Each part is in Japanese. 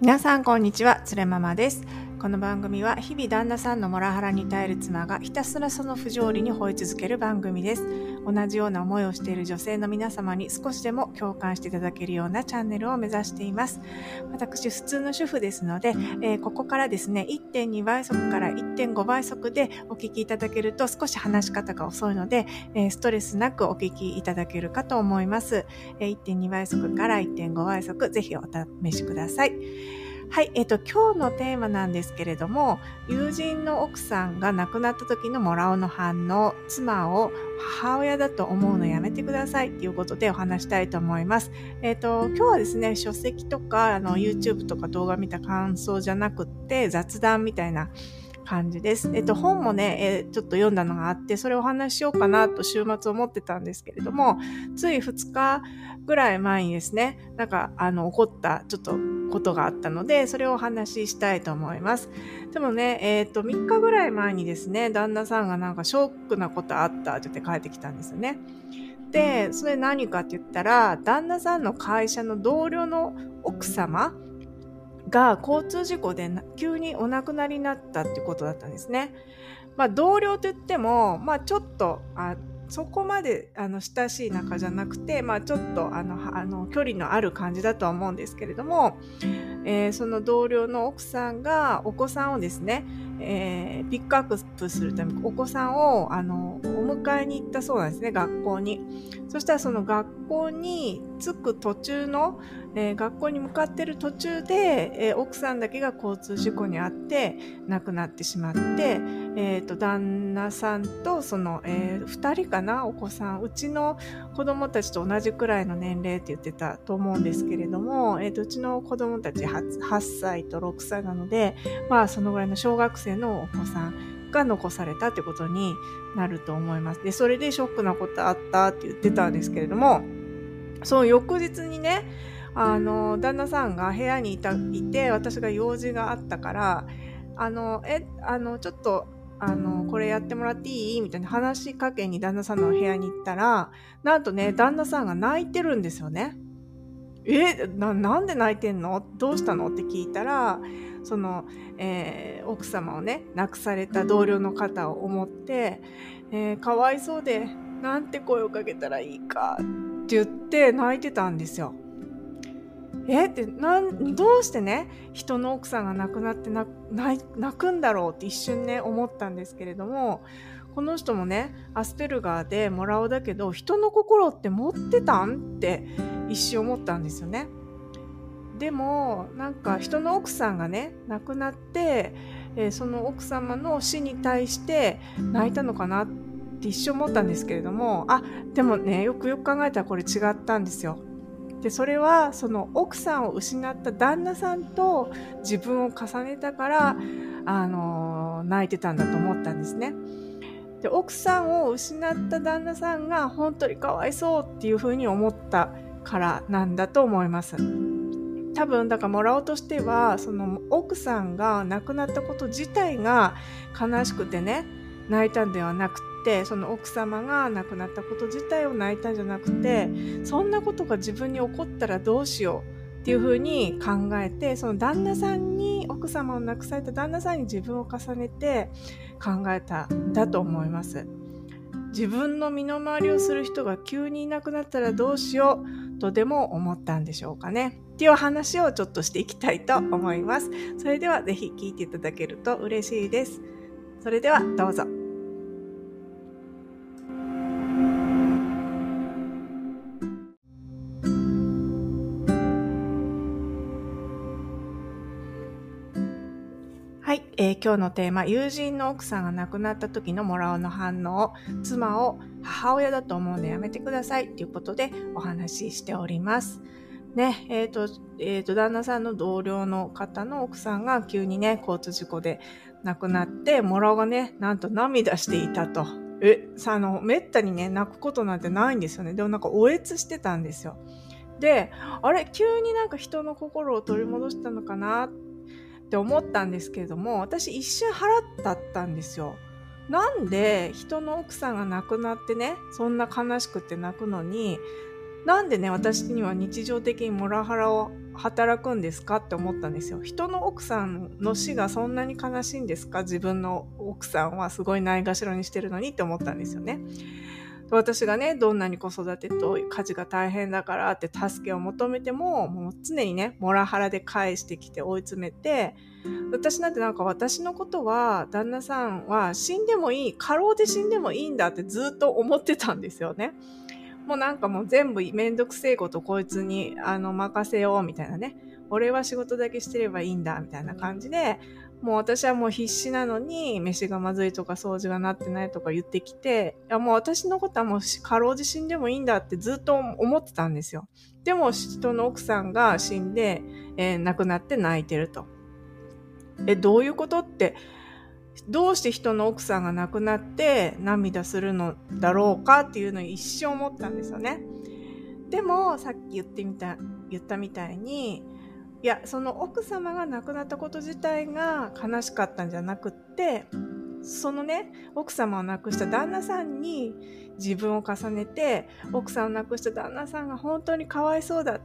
皆さんこんにちは、つれママです。この番組は日々旦那さんのモラハラに耐える妻がひたすらその不条理に吠え続ける番組です。同じような思いをしている女性の皆様に少しでも共感していただけるようなチャンネルを目指しています。私、普通の主婦ですので、えー、ここからですね、1.2倍速から1.5倍速でお聞きいただけると少し話し方が遅いので、えー、ストレスなくお聞きいただけるかと思います。えー、1.2倍速から1.5倍速、ぜひお試しください。はい、えっ、と、今日のテーマなんですけれども、友人の奥さんが亡くなった時のモラオの反応、妻を母親だと思うのやめてくださいっていうことでお話したいと思います。えっ、と、今日はですね、書籍とか、あの、YouTube とか動画見た感想じゃなくって、雑談みたいな感じです。えっと、本もね、えー、ちょっと読んだのがあって、それをお話ししようかなと週末思ってたんですけれども、つい2日ぐらい前にですね、なんか、あの、起こったちょっとことがあったので、それをお話ししたいと思います。でもね、えっ、ー、と、3日ぐらい前にですね、旦那さんがなんかショックなことあったって言って帰ってきたんですよね。で、それ何かって言ったら、旦那さんの会社の同僚の奥様が交通事故で急にお亡くなりになったってことだったんですね。まあ、同僚と言っても、まあ、ちょっとあそこまであの親しい仲じゃなくて、まあ、ちょっとあのあの距離のある感じだとは思うんですけれども、えー、その同僚の奥さんがお子さんをですね、えー、ピックアップするためお子さんをあのお迎えに行ったそうなんですね学校に。そしたらその学校に着く途中の、えー、学校に向かってる途中で、えー、奥さんだけが交通事故に遭って亡くなってしまって、えーと、旦那さんとその、えー、2人かなお子さんうちの子供たちと同じくらいの年齢って言ってたと思うんですけれども、えーと、うちの子供たち 8, 8歳と6歳なのでまあそのぐらいの小学生のお子さんが残されたってことになると思います。で、それでショックなことあったって言ってたんですけれども、その翌日にね、あの、旦那さんが部屋にいた、いて、私が用事があったから、あの、え、あの、ちょっと、あの、これやってもらっていい？みたいな話しかけに旦那さんの部屋に行ったら、なんとね、旦那さんが泣いてるんですよね。えな、なんで泣いてんの？どうしたの？って聞いたら、その、えー、奥様をね、亡くされた同僚の方を思って、えー、かわいそうで、なんて声をかけたらいいかって言って泣いてたんですよ。え？ってなんどうしてね人の奥さんが亡くなって泣くんだろうって一瞬ね思ったんですけれどもこの人もねアスペルガーでもらおうだけど人の心って持ってたん？って一瞬思ったんですよね。でもなんか人の奥さんがね亡くなって、えー、その奥様の死に対して泣いたのかなって一瞬思ったんですけれどもあでもねよくよく考えたらこれ違ったんですよ。でそれはその奥さんを失った旦那さんと自分を重ねたからあの泣いてたんだと思ったんですね。で奥さんを失った旦那さんが本当にかわいそうっていうふうに思ったからなんだと思います。多分だからもらおうとしてはその奥さんが亡くなったこと自体が悲しくてね泣いたんではなくてその奥様が亡くなったこと自体を泣いたんじゃなくてそんなことが自分に起こったらどうしようっていうふうに考えてその旦那さんに奥様を亡くされた旦那さんに自分を重ねて考えたんだと思います。自分の身の回りをする人が急にいなくなったらどうしようとでも思ったんでしょうかね。っていう話をちょっとしていきたいと思います。それではぜひ聞いていただけると嬉しいです。それではどうぞ。えー、今日のテーマ、友人の奥さんが亡くなった時のもらおの反応、妻を母親だと思うのでやめてくださいということでお話ししております。ね、えっ、ー、と、えっ、ー、と、旦那さんの同僚の方の奥さんが急にね、交通事故で亡くなって、もらおがね、なんと涙していたと。え、さ、あの、めったにね、泣くことなんてないんですよね。でもなんか、おえつしてたんですよ。で、あれ、急になんか人の心を取り戻したのかなっって思ったんですけれども私一瞬腹立ったんですよ。なんで人の奥さんが亡くなってねそんな悲しくて泣くのになんでね私には日常的にモラハラを働くんですかって思ったんですよ。人の奥さんの死がそんなに悲しいんですか？自分の奥さんはすごいないがしろにしてるのにって思ったんですよね。私がね、どんなに子育てと家事が大変だからって助けを求めても、もう常にね、モラハラで返してきて追い詰めて、私なんてなんか私のことは、旦那さんは死んでもいい、過労で死んでもいいんだってずっと思ってたんですよね。もうなんかもう全部めんどくせえことこいつにあの任せようみたいなね。俺は仕事だけしてればいいんだみたいな感じで、もう私はもう必死なのに、飯がまずいとか掃除がなってないとか言ってきて、いやもう私のことはもう過労で死んでもいいんだってずっと思ってたんですよ。でも人の奥さんが死んで、えー、亡くなって泣いてると。え、どういうことって、どうして人の奥さんが亡くなって涙するのだろうかっていうのを一生思ったんですよね。でも、さっき言ってみた、言ったみたいに、いやその奥様が亡くなったこと自体が悲しかったんじゃなくってそのね奥様を亡くした旦那さんに自分を重ねて奥さんを亡くした旦那さんが本当にかわいそうだっ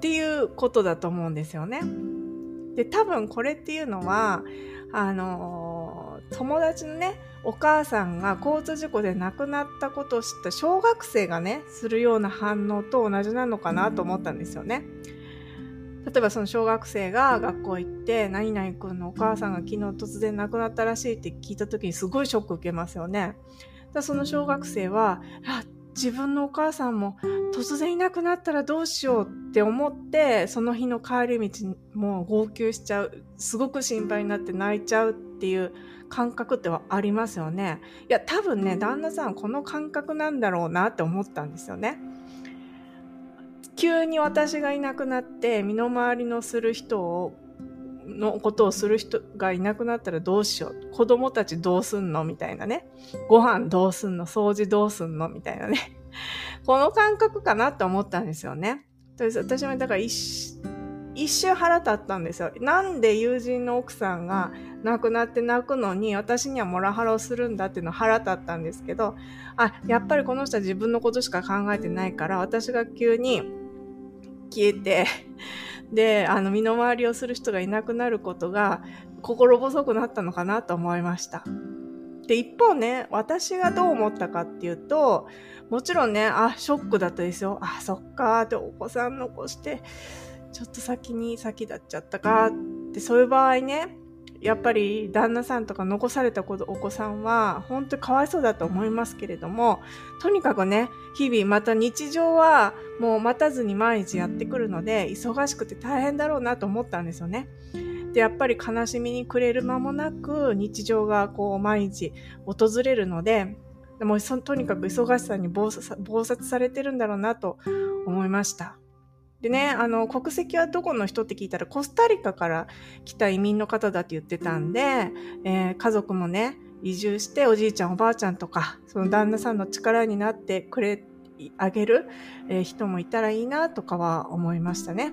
ていうことだと思うんですよね。で多分これっていうのはあの友達のねお母さんが交通事故で亡くなったことを知った小学生がねするような反応と同じなのかなと思ったんですよね。例えばその小学生が学校行って何々君のお母さんが昨日突然亡くなったらしいって聞いた時にすごいショック受けますよね。だその小学生はあ自分のお母さんも突然いなくなったらどうしようって思ってその日の帰り道もう号泣しちゃうすごく心配になって泣いちゃうっていう感覚ってはありますよね。いや多分ね旦那さんこの感覚なんだろうなって思ったんですよね。急に私がいなくなって身の回りのする人をのことをする人がいなくなったらどうしよう子供たちどうすんのみたいなねご飯どうすんの？掃除どうすんのみたいなね この感覚かなって思ったんですよね。とりあえず私もだから一一瞬腹立ったんですよ。なんで友人の奥さんが亡くなって泣くのに私にはモラハラをするんだっていうの腹立ったんですけど、あ、やっぱりこの人は自分のことしか考えてないから私が急に消えて、で、あの、身の回りをする人がいなくなることが心細くなったのかなと思いました。で、一方ね、私がどう思ったかっていうと、もちろんね、あ、ショックだったですよ。あ、そっかってお子さん残して、ちょっと先に先立っちゃったかって、そういう場合ね、やっぱり旦那さんとか残されたお子さんは本当かわいそうだと思いますけれども、とにかくね、日々また日常はもう待たずに毎日やってくるので、忙しくて大変だろうなと思ったんですよね。で、やっぱり悲しみに暮れる間もなく日常がこう毎日訪れるので、でもとにかく忙しさに暴殺されてるんだろうなと思いました。でね、あの、国籍はどこの人って聞いたら、コスタリカから来た移民の方だって言ってたんで、えー、家族もね、移住しておじいちゃんおばあちゃんとか、その旦那さんの力になってくれ、あげる、えー、人もいたらいいなとかは思いましたね。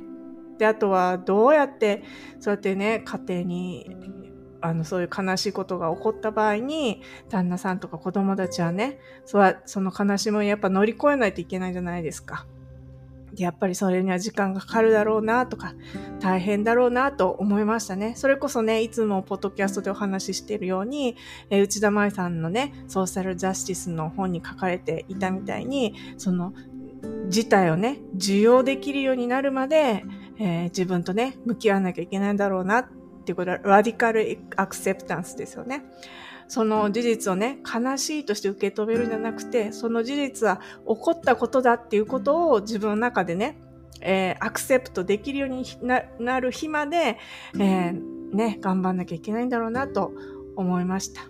で、あとはどうやって、そうやってね、家庭に、あの、そういう悲しいことが起こった場合に、旦那さんとか子供たちはね、そその悲しみをやっぱ乗り越えないといけないじゃないですか。やっぱりそれには時間がかかるだろうなとか、大変だろうなと思いましたね。それこそね、いつもポッドキャストでお話ししているように、えー、内田舞さんのね、ソーシャルジャスティスの本に書かれていたみたいに、その、事態をね、受容できるようになるまで、えー、自分とね、向き合わなきゃいけないんだろうなっていうことは、ラディカルアクセプタンスですよね。その事実をね、悲しいとして受け止めるんじゃなくて、その事実は起こったことだっていうことを自分の中でね、えー、アクセプトできるようになる日まで、えー、ね、頑張んなきゃいけないんだろうなと思いました。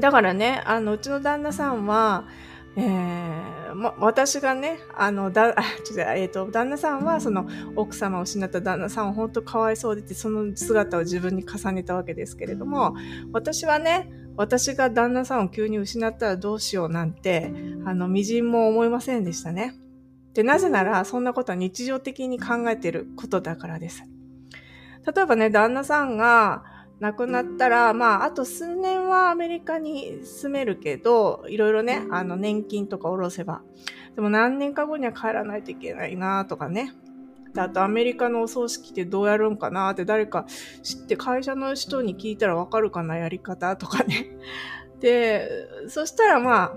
だからね、あの、うちの旦那さんは、えー、ま、私がね、あの、だ、あ、違う、えっ、ー、と、旦那さんは、その、奥様を失った旦那さんを本当かわいそうでて、その姿を自分に重ねたわけですけれども、私はね、私が旦那さんを急に失ったらどうしようなんて、あの、微塵も思いませんでしたね。で、なぜなら、そんなことは日常的に考えていることだからです。例えばね、旦那さんが、亡くなったら、まあ、あと数年はアメリカに住めるけど、いろいろね、あの、年金とか下ろせば。でも何年か後には帰らないといけないなとかね。で、あとアメリカのお葬式ってどうやるんかなって誰か知って会社の人に聞いたらわかるかなやり方とかね。で、そしたらまあ、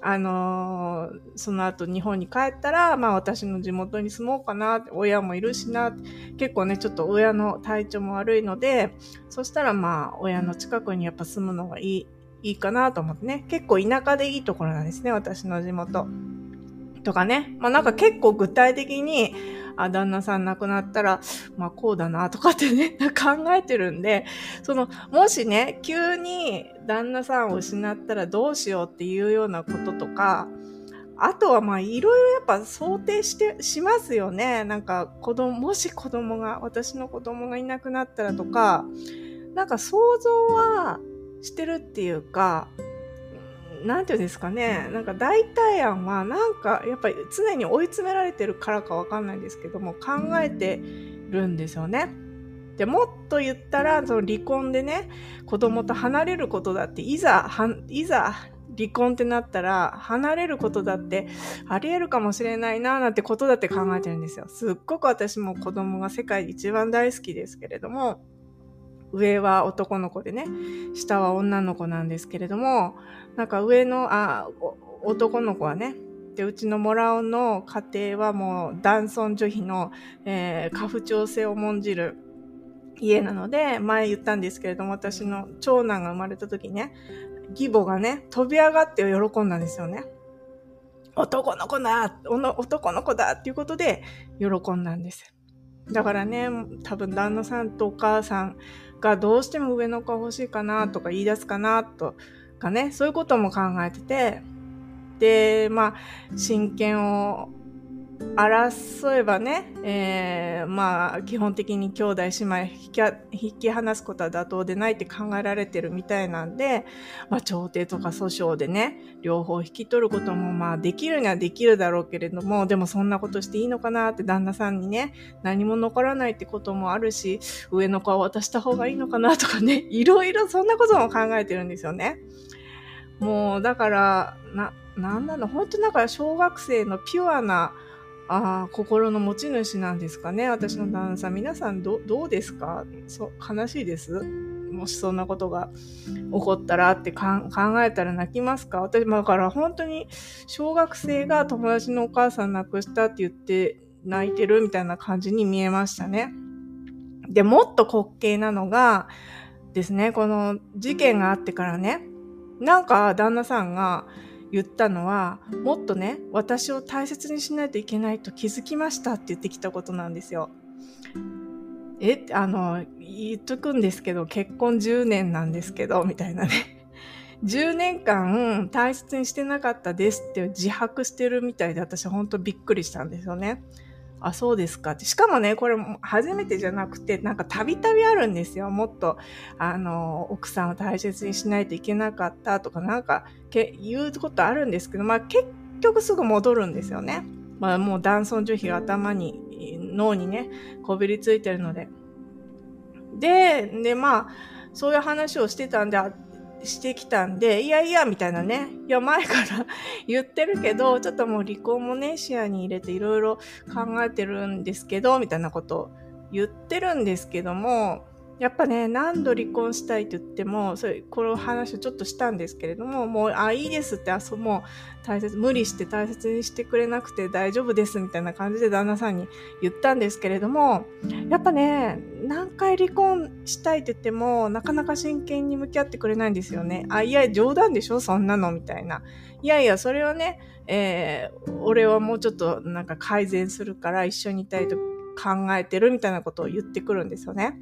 あのー、その後日本に帰ったら、まあ私の地元に住もうかな、親もいるしな、結構ね、ちょっと親の体調も悪いので、そしたらまあ親の近くにやっぱ住むのがいい、いいかなと思ってね。結構田舎でいいところなんですね、私の地元。とかね。まあなんか結構具体的に、あ、旦那さん亡くなったら、まあこうだなとかってね、考えてるんで、その、もしね、急に旦那さんを失ったらどうしようっていうようなこととか、あとはまあいろいろやっぱ想定して、しますよね。なんか子供、もし子供が、私の子供がいなくなったらとか、なんか想像はしてるっていうか、なんていうんですかね、なんか代替案はなんかやっぱり常に追い詰められてるからかわかんないんですけども考えてるんですよね。でもっと言ったらその離婚でね子供と離れることだっていざいざ離婚ってなったら離れることだってあり得るかもしれないななんてことだって考えてるんですよ。すっごく私も子供が世界で一番大好きですけれども上は男の子でね、下は女の子なんですけれども、なんか上の、あ、男の子はね、で、うちのモラオの家庭はもう男尊女卑の、えー、家父長制を重んじる家なので、前言ったんですけれども、私の長男が生まれた時ね、義母がね、飛び上がって喜んだんですよね。男の子だ男の子だっていうことで喜んだんです。だからね、多分旦那さんとお母さんがどうしても上の子欲しいかなとか言い出すかなとかね、そういうことも考えてて、で、まあ、親権を争えばね、えー、まあ、基本的に兄弟姉妹引き引き離すことは妥当でないって考えられてるみたいなんで、まあ、調停とか訴訟でね、両方引き取ることもまあ、できるにはできるだろうけれども、でもそんなことしていいのかなって旦那さんにね、何も残らないってこともあるし、上の子は渡した方がいいのかなとかね、いろいろそんなことも考えてるんですよね。もう、だから、な、なんなの、本当だか小学生のピュアな、ああ、心の持ち主なんですかね。私の旦那さん。皆さんど、うですか？そ、悲しいです。もしそんなことが起こったらって考えたら泣きますか？私、だから本当に小学生が友達のお母さん亡くしたって言って泣いてるみたいな感じに見えましたね。で、もっと滑稽なのがですね、この事件があってからね、なんか旦那さんが、言ったのは、もっとね、私を大切にしないといけないと気づきましたって言ってきたことなんですよ。え、あの、言っとくんですけど、結婚10年なんですけど、みたいなね。10年間大切にしてなかったですって自白してるみたいで、私ほんとびっくりしたんですよね。あ、そうですか。しかもね、これ初めてじゃなくて、なんかたびたびあるんですよ。もっと、あの、奥さんを大切にしないといけなかったとか、なんか、け言うことあるんですけど、まあ結局すぐ戻るんですよね。まあもう男尊女卑が頭に、脳にね、こびりついてるので。で、で、まあ、そういう話をしてたんで、してきたんで、いやいや、みたいなね。いや、前から 言ってるけど、ちょっともう離婚もね、視野に入れていろいろ考えてるんですけど、みたいなことを言ってるんですけども、やっぱね、何度離婚したいと言っても、それ、この話をちょっとしたんですけれども、もう、あ、いいですって、あ、そう、もう、大切、無理して大切にしてくれなくて大丈夫ですみたいな感じで旦那さんに言ったんですけれども、やっぱね、何回離婚したいって言っても、なかなか真剣に向き合ってくれないんですよね。あ、いや、冗談でしょそんなのみたいな。いやいや、それはね、えー、俺はもうちょっとなんか改善するから一緒にいたいと考えてるみたいなことを言ってくるんですよね。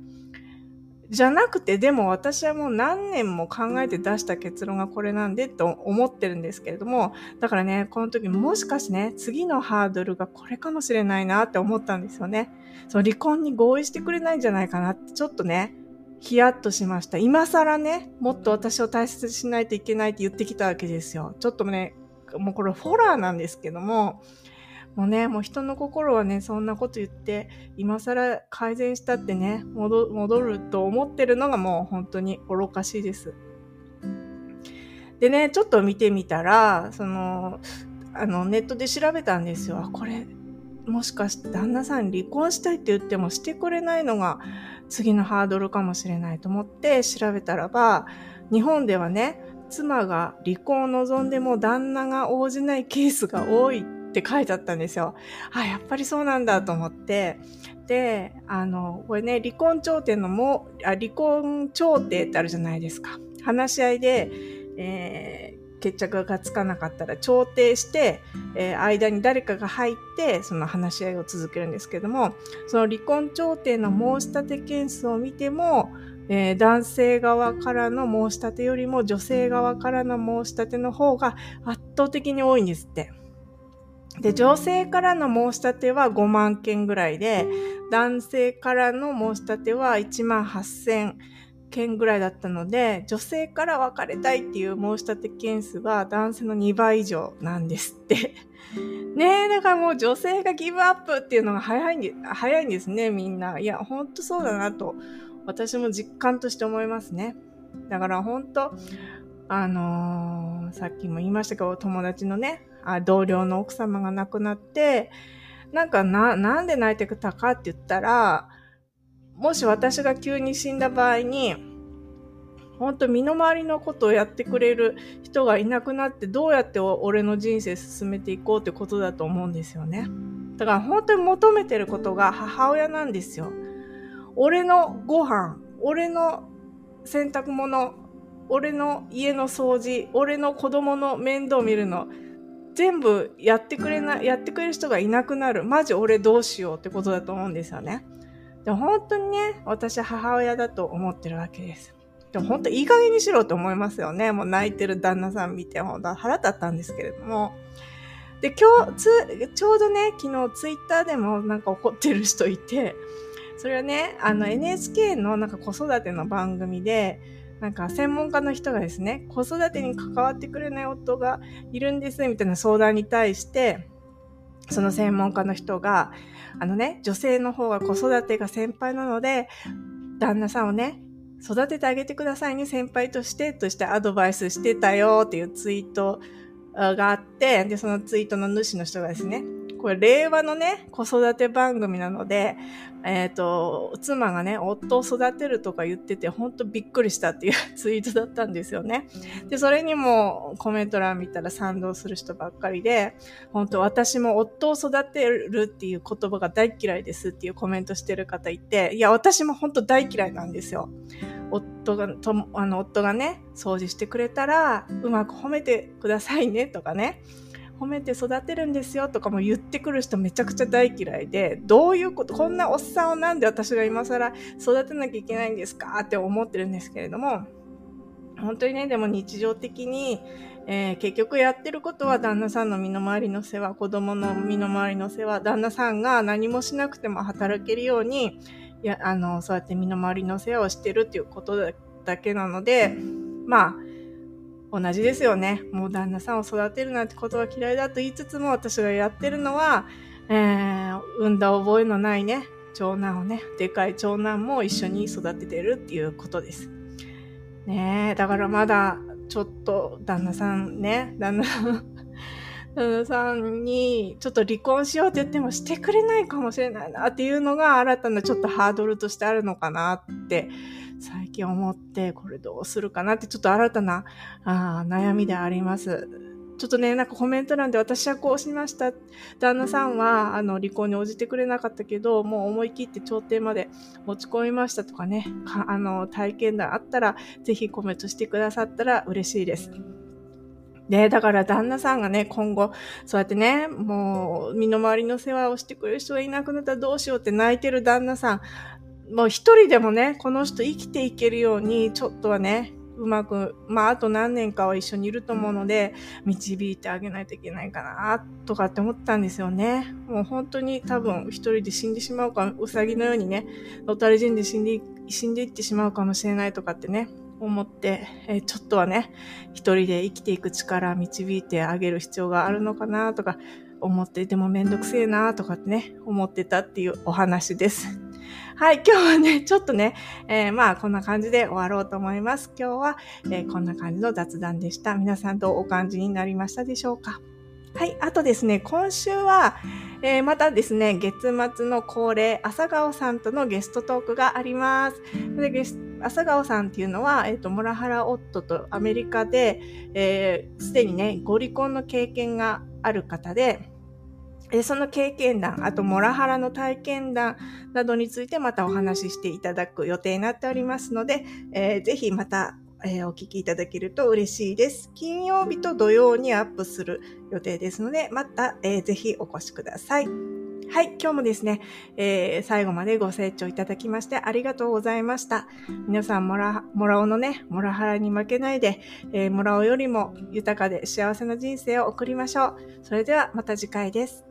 じゃなくて、でも私はもう何年も考えて出した結論がこれなんでと思ってるんですけれども、だからね、この時もしかしてね、次のハードルがこれかもしれないなって思ったんですよね。その離婚に合意してくれないんじゃないかなってちょっとね、ヒヤッとしました。今更ね、もっと私を大切にしないといけないって言ってきたわけですよ。ちょっとね、もうこれフォラーなんですけども、もうね、もう人の心はね、そんなこと言って、今更改善したってね、戻戻ると思ってるのがもう本当に愚かしいです。でね、ちょっと見てみたら、その、あの、ネットで調べたんですよ。これ、もしかして旦那さん離婚したいって言ってもしてくれないのが次のハードルかもしれないと思って調べたらば、日本ではね、妻が離婚を望んでも旦那が応じないケースが多いっって書いてあったんですよ。あ、やっぱりそうなんだと思って。で、あの、これね、離婚調停のもあ、離婚調停ってあるじゃないですか。話し合いで、えー、決着がつかなかったら調停して、えー、間に誰かが入ってその話し合いを続けるんですけどもその離婚調停の申し立て件数を見ても、えー、男性側からの申し立てよりも女性側からの申し立ての方が圧倒的に多いんですって。で、女性からの申し立ては5万件ぐらいで、男性からの申し立ては1万8000件ぐらいだったので、女性から別れたいっていう申し立て件数は男性の2倍以上なんですって。ねえ、だからもう女性がギブアップっていうのが早いんで早いんですね、みんな。いや、ほんとそうだなと、私も実感として思いますね。だからほんと、あのー、さっきも言いましたけど、友達のね、あ同僚の奥様が亡くなって、なんかな、なんで泣いてたかって言ったら、もし私が急に死んだ場合に、本当身の回りのことをやってくれる人がいなくなってどうやって俺の人生進めていこうってことだと思うんですよね。だから本当に求めてることが母親なんですよ。俺のご飯、俺の洗濯物、俺の家の掃除、俺の子供の面倒見るの、全部やってくれない、やってくれる人がいなくなる。マジ俺どうしようってことだと思うんですよね。でも本当にね、私は母親だと思ってるわけです。でも本当いい加減にしろと思いますよね。もう泣いてる旦那さん見て、本当腹立ったんですけれども。で、今日、つ、ちょうどね、昨日ツイッターでもなんか怒ってる人いて、それはね、あの NHK のなんか子育ての番組で、なんか専門家の人がですね、子育てに関わってくれない夫がいるんです、みたいな相談に対して、その専門家の人が、あのね、女性の方が子育てが先輩なので、旦那さんをね、育ててあげてくださいね、先輩として、としてアドバイスしてたよっていうツイートがあって、で、そのツイートの主の人がですね、これ令和のね、子育て番組なので、えっ、ー、と、妻がね、夫を育てるとか言ってて、ほんとびっくりしたっていう ツイートだったんですよね。で、それにもコメント欄見たら賛同する人ばっかりで、本当私も夫を育てるっていう言葉が大嫌いですっていうコメントしてる方いて、いや、私も本当大嫌いなんですよ。夫が、とあの、夫がね、掃除してくれたら、うまく褒めてくださいねとかね。褒めて育てるんですよとかも言ってくる人めちゃくちゃ大嫌いで、どういうこと、こんなおっさんをなんで私が今更育てなきゃいけないんですか？って思ってるんですけれども、本当にね、でも日常的に、えー、結局やってることは旦那さんの身の回りの世話、子供の身の回りの世話、旦那さんが何もしなくても働けるように、いや、あの、そうやって身の回りの世話をしてるっていうことだけなので、まあ、同じですよね。もう旦那さんを育てるなんてことは嫌いだと言いつつも私がやってるのは、えー、産んだ覚えのないね、長男をね、でかい長男も一緒に育ててるっていうことです。ねえ、だからまだちょっと旦那さんね、旦那さん、旦那さんにちょっと離婚しようって言ってもしてくれないかもしれないなっていうのが新たなちょっとハードルとしてあるのかなって最近思って、これどうするかなってちょっと新たなあ悩みであります。ちょっとね、なんかコメント欄で私はこうしました。旦那さんは、あの、離婚に応じてくれなかったけど、もう思い切って調停まで持ち込みましたとかね、かあの、体験談あったら、ぜひコメントしてくださったら嬉しいです。で、だから旦那さんがね、今後、そうやってね、もう、身の回りの世話をしてくれる人がいなくなったらどうしようって泣いてる旦那さん、もう一人でもね、この人生きていけるように、ちょっとはね、うまく、まあ、あと何年かは一緒にいると思うので、導いてあげないといけないかな、とかって思ったんですよね。もう本当に多分一人で死んでしまうか、うさぎのようにね、ロタリ人で死んで、死んでいってしまうかもしれないとかってね、思って、え、ちょっとはね、一人で生きていく力導いてあげる必要があるのかな、とか思って、でもめんどくせえな、とかってね、思ってたっていうお話です。はい、今日はね、ちょっとね、えー、まあこんな感じで終わろうと思います。今日は、えー、こんな感じの雑談でした。皆さんどうお感じになりましたでしょうか？はい。あとですね、今週は、えー、またですね、月末の恒例、朝顔さんとのゲストトークがあります。でゲス朝顔さんっていうのは、えっ、ー、と、モラハラ夫とアメリカで、えー、すでにね、ご離婚の経験がある方で、えその経験談、あとモラハラの体験談などについてまたお話ししていただく予定になっておりますので、えー、ぜひまたえー、お聞きいただけると嬉しいです。金曜日と土曜にアップする予定ですので、また、えー、ぜひお越しください。はい、今日もですね、えー、最後までご清聴いただきましてありがとうございました。皆さん、モラ、モラオのね、モラハラに負けないで、えー、モラオよりも豊かで幸せな人生を送りましょう。それではまた次回です。